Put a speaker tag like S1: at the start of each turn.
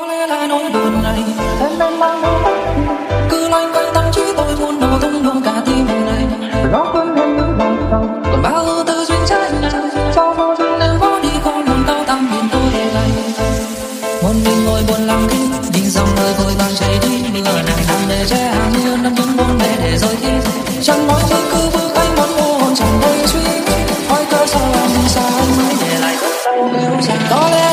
S1: có lẽ là nỗi buồn này. Em đang mang nỗi cứ loanh quanh tâm trí tôi muốn đầu tung luôn cả tim này. Nó quên em những lòng cầu còn bao ưu tư duyên trái nào cho vô duyên em vó đi con đường cao tâm nhìn tôi để lại. Một mình ngồi buồn lòng kinh nhìn dòng đời vội vàng chảy đi. Mưa nặng nằm để che hàng mưa năm tuần buồn bể để rồi khi chẳng nói chi cứ vương tay món hồn chẳng hay suy. Hỏi cớ sao em xa anh mãi để lại. Có lẽ